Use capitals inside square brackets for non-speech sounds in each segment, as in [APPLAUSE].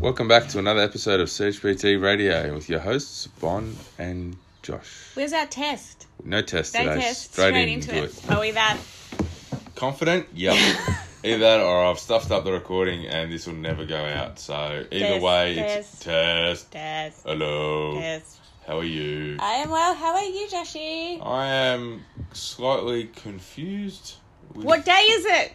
Welcome back to another episode of Surge PT Radio with your hosts Bon and Josh. Where's our test? No test Day today. test. Straight, into, it. Are we that? Confident? Yep. [LAUGHS] Either that or I've stuffed up the recording and this will never go out. So either Test, way, test. it's test. Test. Hello. Test. How are you? I am well. How are you, Joshy? I am slightly confused. with- What day is it?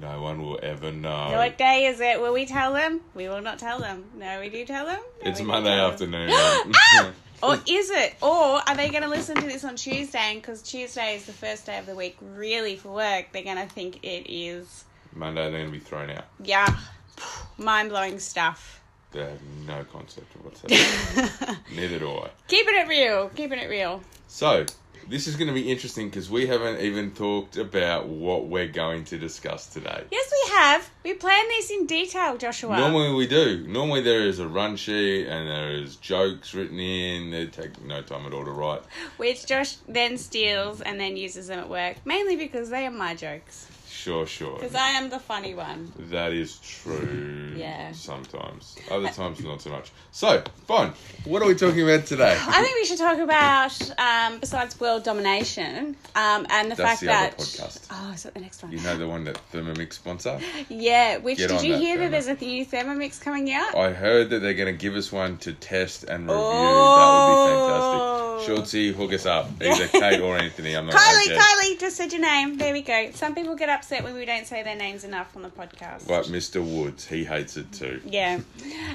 No one will ever know. What day is it? Will we tell them? We will not tell them. No, we do tell them. No, it's Monday afternoon. [GASPS] Ah! [LAUGHS] Or is it? Or are they going to listen to this on Tuesday? Because Tuesday is the first day of the week, really, for work. They're going to think it is, Monday they're going to be thrown out. yeah, mind blowing stuff. They have no concept of what's [LAUGHS] happening. Neither do I. Keeping it real. Keeping it real. So, this is going to be interesting because we haven't even talked about what we're going to discuss today. Yes, we have. We planned this in detail, Joshua. Normally we do. Normally there is a run sheet and there is jokes written in. They take no time at all to write. Which Josh then steals and then uses them at work, mainly because they are my jokes. Sure, sure. Because I am the funny one. That is true. Yeah. Sometimes. Other times not so much. So, Bon, what are we talking about today? I think we should talk about, um, besides world domination, um, and the fact that. That's fact the that. other podcast. Oh, is that the next one? You know the one that Thermomix sponsor? Yeah, which Get did you that, hear that there's a new Thermomix coming out? I heard that they're going to give us one to test and review. Oh. That would be fantastic. Schultze, hook us up. [LAUGHS] Either Kate or Anthony. I'm not Kylie, okay. Kylie, just said your name. There we go. Some people get upset when we don't say their names enough on the podcast. Like Mr. Woods, he hates it too. Yeah. Um,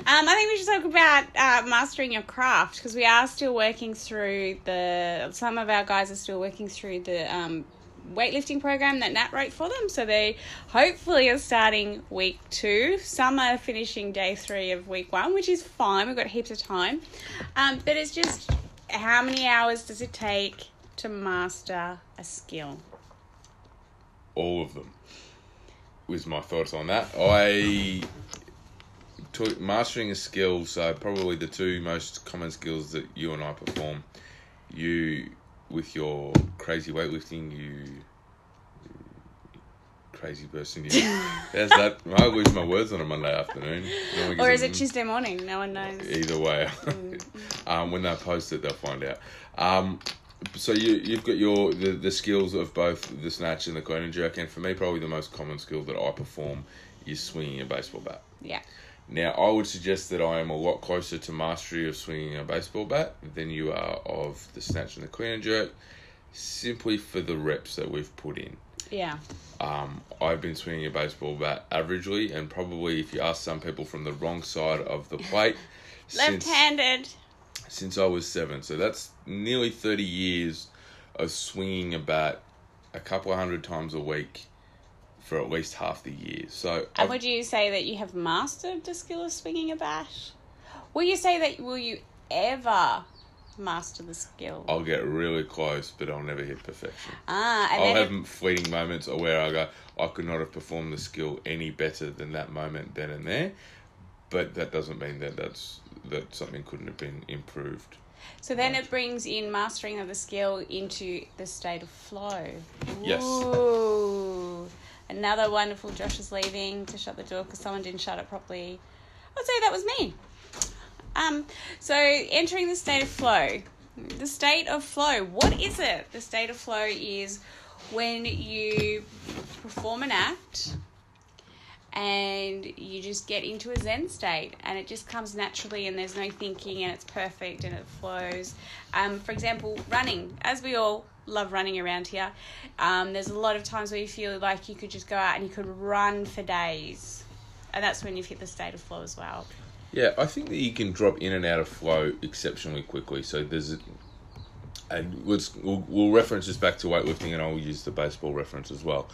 I think we should talk about uh, mastering your craft because we are still working through the. Some of our guys are still working through the um, weightlifting program that Nat wrote for them. So they hopefully are starting week two. Some are finishing day three of week one, which is fine. We've got heaps of time. Um, but it's just how many hours does it take to master a skill? All of them. Was my thoughts on that. I took mastering a skill. So probably the two most common skills that you and I perform. You with your crazy weightlifting, you crazy person. You. There's that. I lose my words on a Monday afternoon. No Or is it Tuesday morning? No one knows. Either way, um, when they post it, they'll find out. Um, so you you've got your the, the skills of both the snatch and the clean and jerk, and for me, probably the most common skill that I perform is swinging a baseball bat. Yeah. Now, I would suggest that I am a lot closer to mastery of swinging a baseball bat than you are of the snatch and the clean and jerk, simply for the reps that we've put in. Yeah. Um, I've been swinging a baseball bat averagely, and probably if you ask some people from the wrong side of the plate, [LAUGHS] Left-handed. since I was seven. So that's nearly 30 years of swinging a bat a couple of hundred times a week for at least half the year. So And I've- would you say that you have mastered the skill of swinging a bat? Will you say that will you ever master the skill? I'll get really close, but I'll never hit perfection. ah, and I'll have fleeting moments where I go, I could not have performed the skill any better than that moment then and there. But that doesn't mean that that's that something couldn't have been improved. so then it brings in mastering of the skill into the state of flow. Yes. Ooh. Another wonderful Josh is leaving to shut the door because someone didn't shut it properly. I'd say that was me. Um, so entering the state of flow. The state of flow. What is it? The state of flow is when you perform an act and you just get into a zen state and it just comes naturally and there's no thinking and it's perfect and it flows um, for example running as we all love running around here um, there's a lot of times where you feel like you could just go out and you could run for days and that's when you've hit the state of flow as well Yeah, I think that you can drop in and out of flow exceptionally quickly. So there's, a, and let's we'll, we'll reference this back to weightlifting, and I'll use the baseball reference as well.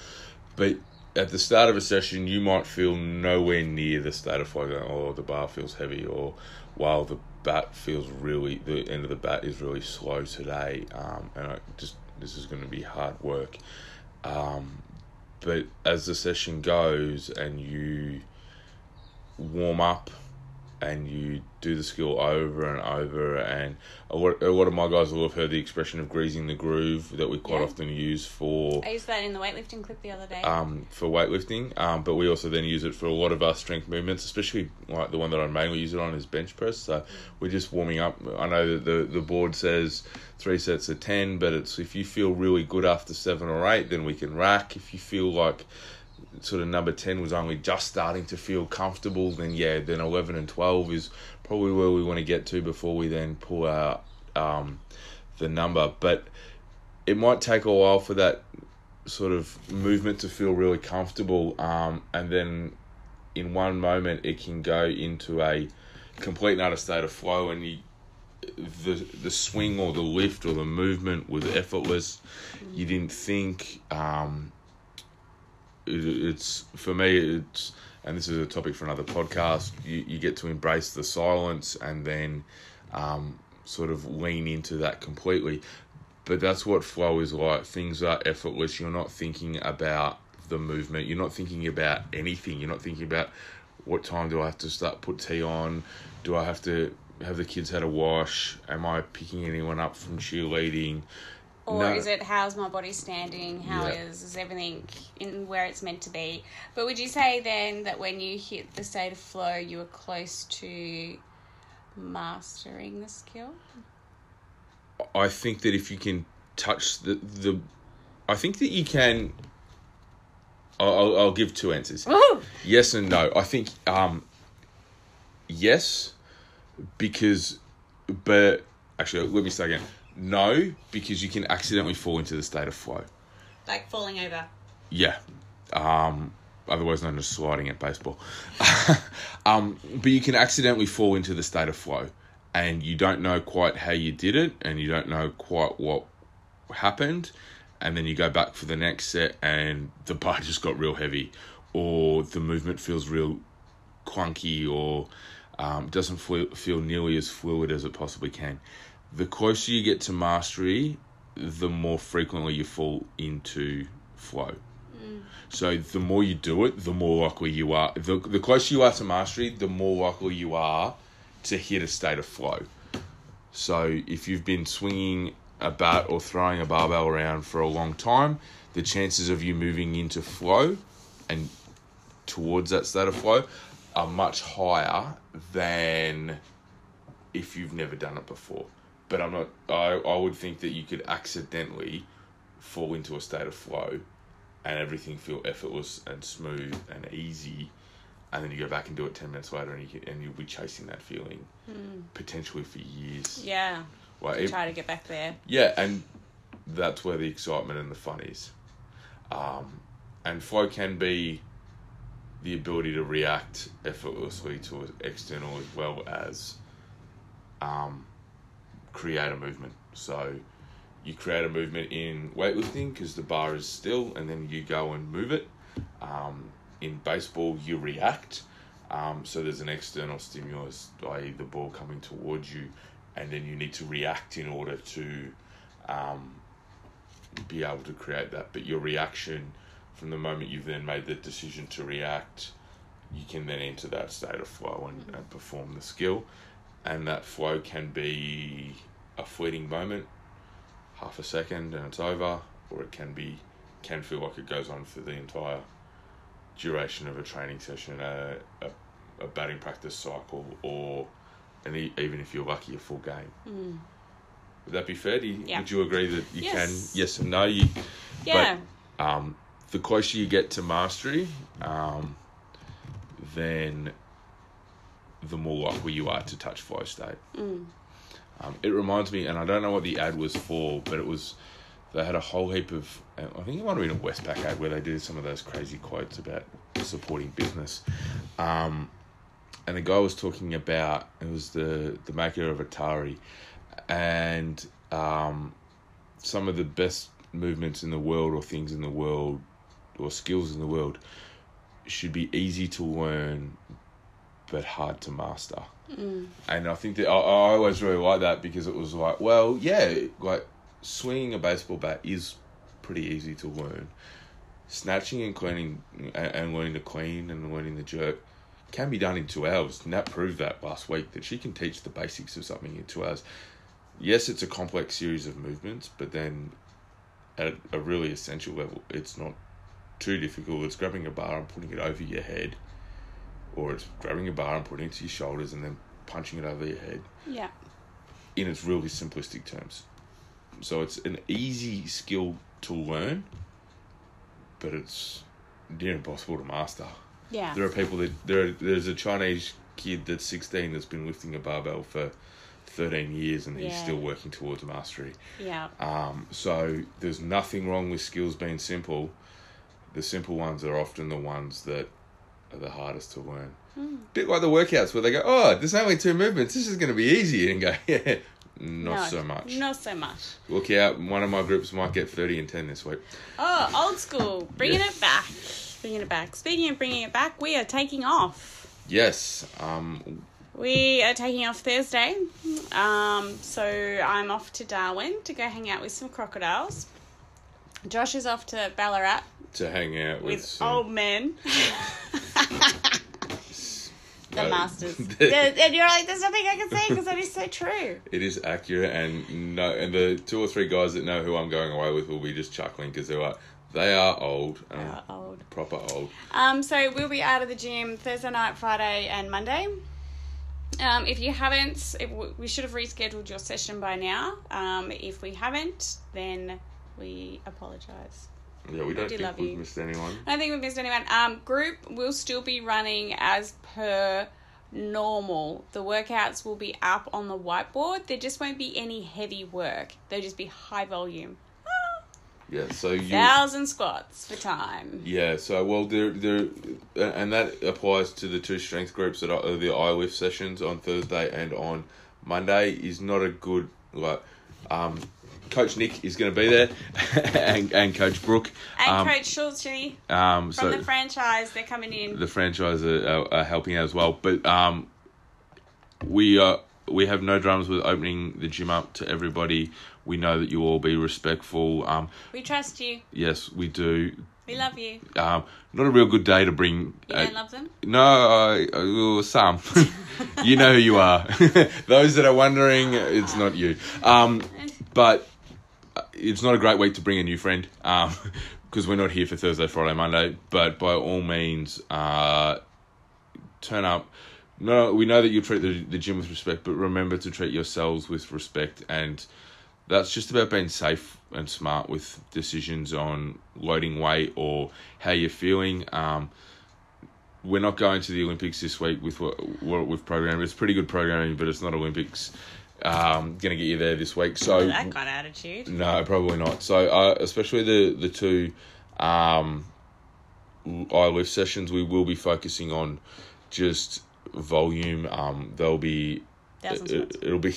But at the start of a session, you might feel nowhere near the state of flow. Going, oh, the bar feels heavy, or while the bat feels really, the end of the bat is really slow today, um, and I just this is going to be hard work. Um, but as the session goes and you warm up and you do the skill over and over. And a lot, a lot of my guys will have heard the expression of greasing the groove that we quite Yeah. often use for I used that in the weightlifting clip the other day. um, for weightlifting, um, but we also then use it for a lot of our strength movements, especially like the one that I mainly use it on is bench press. So we're just warming up. I know that the, the board says three sets of 10, but it's if you feel really good after seven or eight, then we can rack. If you feel like sort of number 10 was only just starting to feel comfortable, then yeah, then 11 and 12 is probably where we want to get to before we then pull out um, the number. But it might take a while for that sort of movement to feel really comfortable um, and then in one moment it can go into a complete and utter state of flow and you the the swing or the lift or the movement was effortless you didn't think um, it, it's for me it's and this is a topic for another podcast you, you get to embrace the silence and then um, sort of lean into that completely. But that's what flow is like. Things are effortless. You're not thinking about the movement. You're not thinking about anything. You're not thinking about what time do i have to start put tea on? Do i have to have the kids had a wash? Am i picking anyone up from cheerleading Or No. is it how's my body standing? How Yeah. is is everything in where it's meant to be? But would you say then that when you hit the state of flow, you were close to mastering the skill? I think that if you can touch the the, I think that you can. I'll, I'll, give two answers. [LAUGHS] Woo! Yes and no. I think um, yes, because, but actually, let me start again. No, because you can accidentally fall into the state of flow. Like falling over. Yeah. Um, otherwise known as sliding at baseball. [LAUGHS] um, but you can accidentally fall into the state of flow and you don't know quite how you did it and you don't know quite what happened. And then you go back for the next set and the bar [LAUGHS] just got real heavy or the movement feels real clunky or um, doesn't feel, feel nearly as fluid as it possibly can. The closer you get to mastery, the more frequently you fall into flow. Mm. So the more you do it, the more likely you are. The, the closer you are to mastery, the more likely you are to hit a state of flow. So if you've been swinging a bat or throwing a barbell around for a long time, the chances of you moving into flow and towards that state of flow are much higher than if you've never done it before. But I'm not. I I would think that you could accidentally fall into a state of flow, and everything feel effortless and smooth and easy, and then you go back and do it ten minutes later, and you can, and you'll be chasing that feeling potentially for years. Yeah. Well, it- Try to get back there. yeah, and that's where the excitement and the fun is. Um, and flow can be the ability to react effortlessly to external as well as um, create a movement. So you create a movement in weightlifting because the bar is still, and then you go and move it. Um, in baseball, you react. Um, so there's an external stimulus, i.e., the ball coming towards you, and then you need to react in order to um, be able to create that. But your reaction, from the moment you've then made the decision to react, you can then enter that state of flow and, and perform the skill. And that flow can be a fleeting moment, half a second, and it's over, or it can be can feel like it goes on for the entire duration of a training session, a, a, a batting practice cycle, or and even if you're lucky, a full game. Would that be fair? Do you, Yeah. Would you agree that you Yes. can? Yes and no. You, Yeah. um, the closer you get to mastery, um, then the more likely you are to touch flow state. Um, it reminds me, and I don't know what the ad was for, but it was they had a whole heap of. I think it might have been a Westpac ad where they did some of those crazy quotes about supporting business. Um, and the guy was talking about it was the the maker of Atari, and um, some of the best movements in the world or things in the world or skills in the world should be easy to learn but hard to master. Mm. And I think that I, I always really like that because it was like, well, yeah, like swinging a baseball bat is pretty easy to learn. Snatching and cleaning and, and learning to clean and learning the jerk can be done in two hours. Nat proved that last week that she can teach the basics of something in two hours. Yes, it's a complex series of movements, but then at a really essential level, it's not too difficult. It's grabbing a bar and putting it over your head, or it's grabbing a bar and putting it to your shoulders and then punching it over your head Yeah. in its really simplistic terms. So it's an easy skill to learn, but it's near impossible to master. Yeah. There are people that there. Are, there's a Chinese kid that's 16 that's been lifting a barbell for 13 years and he's Yeah. still working towards mastery. Yeah. Um, so there's nothing wrong with skills being simple. The simple ones are often the ones that are the hardest to learn. Hmm. Bit like the workouts where they go, "Oh, there's only two movements. This is going to be easy," and go, [LAUGHS] "Yeah, not No, so much." Not so much. Look out! One of my groups might get 30 and 10 this week. Oh, old school. Bringing Yeah. it back. Bringing it back. Speaking of bringing it back, we are taking off. Yes. Um, We are taking off Thursday. Um, so I'm off to Darwin to go hang out with some crocodiles. Josh is off to Ballarat to hang out with, with some- old men. [LAUGHS] [LAUGHS] the masters. [LAUGHS] and you're like, there's nothing I can say because that is so true. It is accurate, and no, and the two or three guys that know who I'm going away with will be just chuckling because they're like, they are old, Uh, old. proper old. Um, so we'll be out of the gym Thursday night, Friday, and Monday. Um, if you haven't, if we should have rescheduled your session by now. Um, if we haven't, then we apologise. Yeah, we don't do think we've you. missed anyone. I don't think we've missed anyone. Um, group will still be running as per normal. The workouts will be up on the whiteboard. There just won't be any heavy work. They'll just be high volume. Yeah, so you. Thousand squats for time. Yeah, so well, there, there, and that applies to the two strength groups that are the lift sessions on Thursday and on Monday. Is not a good like. Um, Coach Nick is going to be there, [LAUGHS] and, and Coach Brooke. And um, Coach Schultze um, from so the franchise, they're coming in. the franchise are, are, are helping out as well. But um, we are we have no dramas with opening the gym up to everybody. We know that you all be respectful. Um, We trust you. yes, we do. We love you. Um, not a real good day to bring. You uh, don't love them? no, I, well, some. [LAUGHS] you know who you are. [LAUGHS] Those that are wondering, it's not you. Um, but uh, it's not a great week to bring a new friend [LAUGHS] because we're not here for Thursday, Friday, Monday. But by all means, uh, turn up. No, we know that you treat the, the gym with respect, but remember to treat yourselves with respect. And that's just about being safe and smart with decisions on loading weight or how you're feeling. Um, we're not going to the Olympics this week with what, what we've programmed. It's pretty good programming, but it's not Olympics. Um, gonna get you there this week. So That kind of attitude. no, probably not. So, uh, especially the the two um, eye lift sessions, we will be focusing on just volume. Um, there'll be Thousand it, will be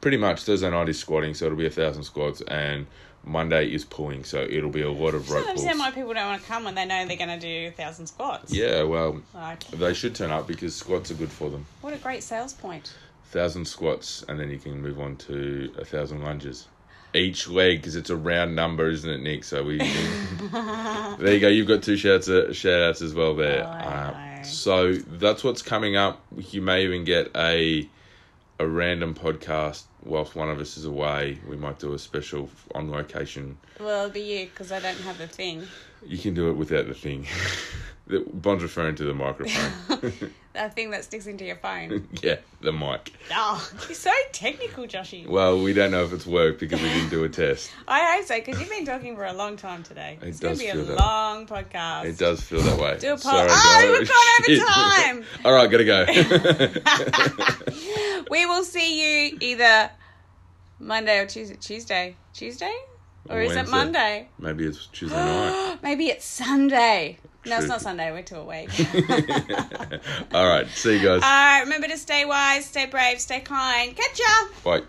pretty much Thursday night is squatting, so it'll be a thousand squats, and Monday is pulling, so it'll be a lot of rope don't understand pulls. why people don't want to come when they know they're going to do a thousand squats. Yeah, well, Like, they should turn up because squats are good for them. what a great sales point. Thousand squats, and then you can move on to a thousand lunges. Each leg, because it's a round number, isn't it, Nick? So we [LAUGHS] there you go. You've got two shouts, uh, shout outs as well there. Oh, Uh, so that's what's coming up. You may even get a a random podcast whilst one of us is away. We might do a special on location. Well, it'll be you because I don't have the thing. You can do it without the thing. [LAUGHS] The- Bond's referring to the microphone. [LAUGHS] That thing that sticks into your phone. [LAUGHS] yeah, the mic. oh, you're so technical, Joshy. Well, we don't know if it's worked because we didn't do a test. [LAUGHS] I hope so because you've been talking for a long time today. It it's going to be a long podcast. It does feel that way. Do a. Sorry, Oh, we've gone over time. All right, gotta go. We will see you either Monday or Tuesday. Tuesday? Tuesday? Or is it Monday? Maybe it's Tuesday night. [GASPS] Maybe it's Sunday. No, it's not Sunday. We're too awake. [LAUGHS] All right, see you guys. All right, remember to stay wise, stay brave, stay kind. Catch ya! Bye.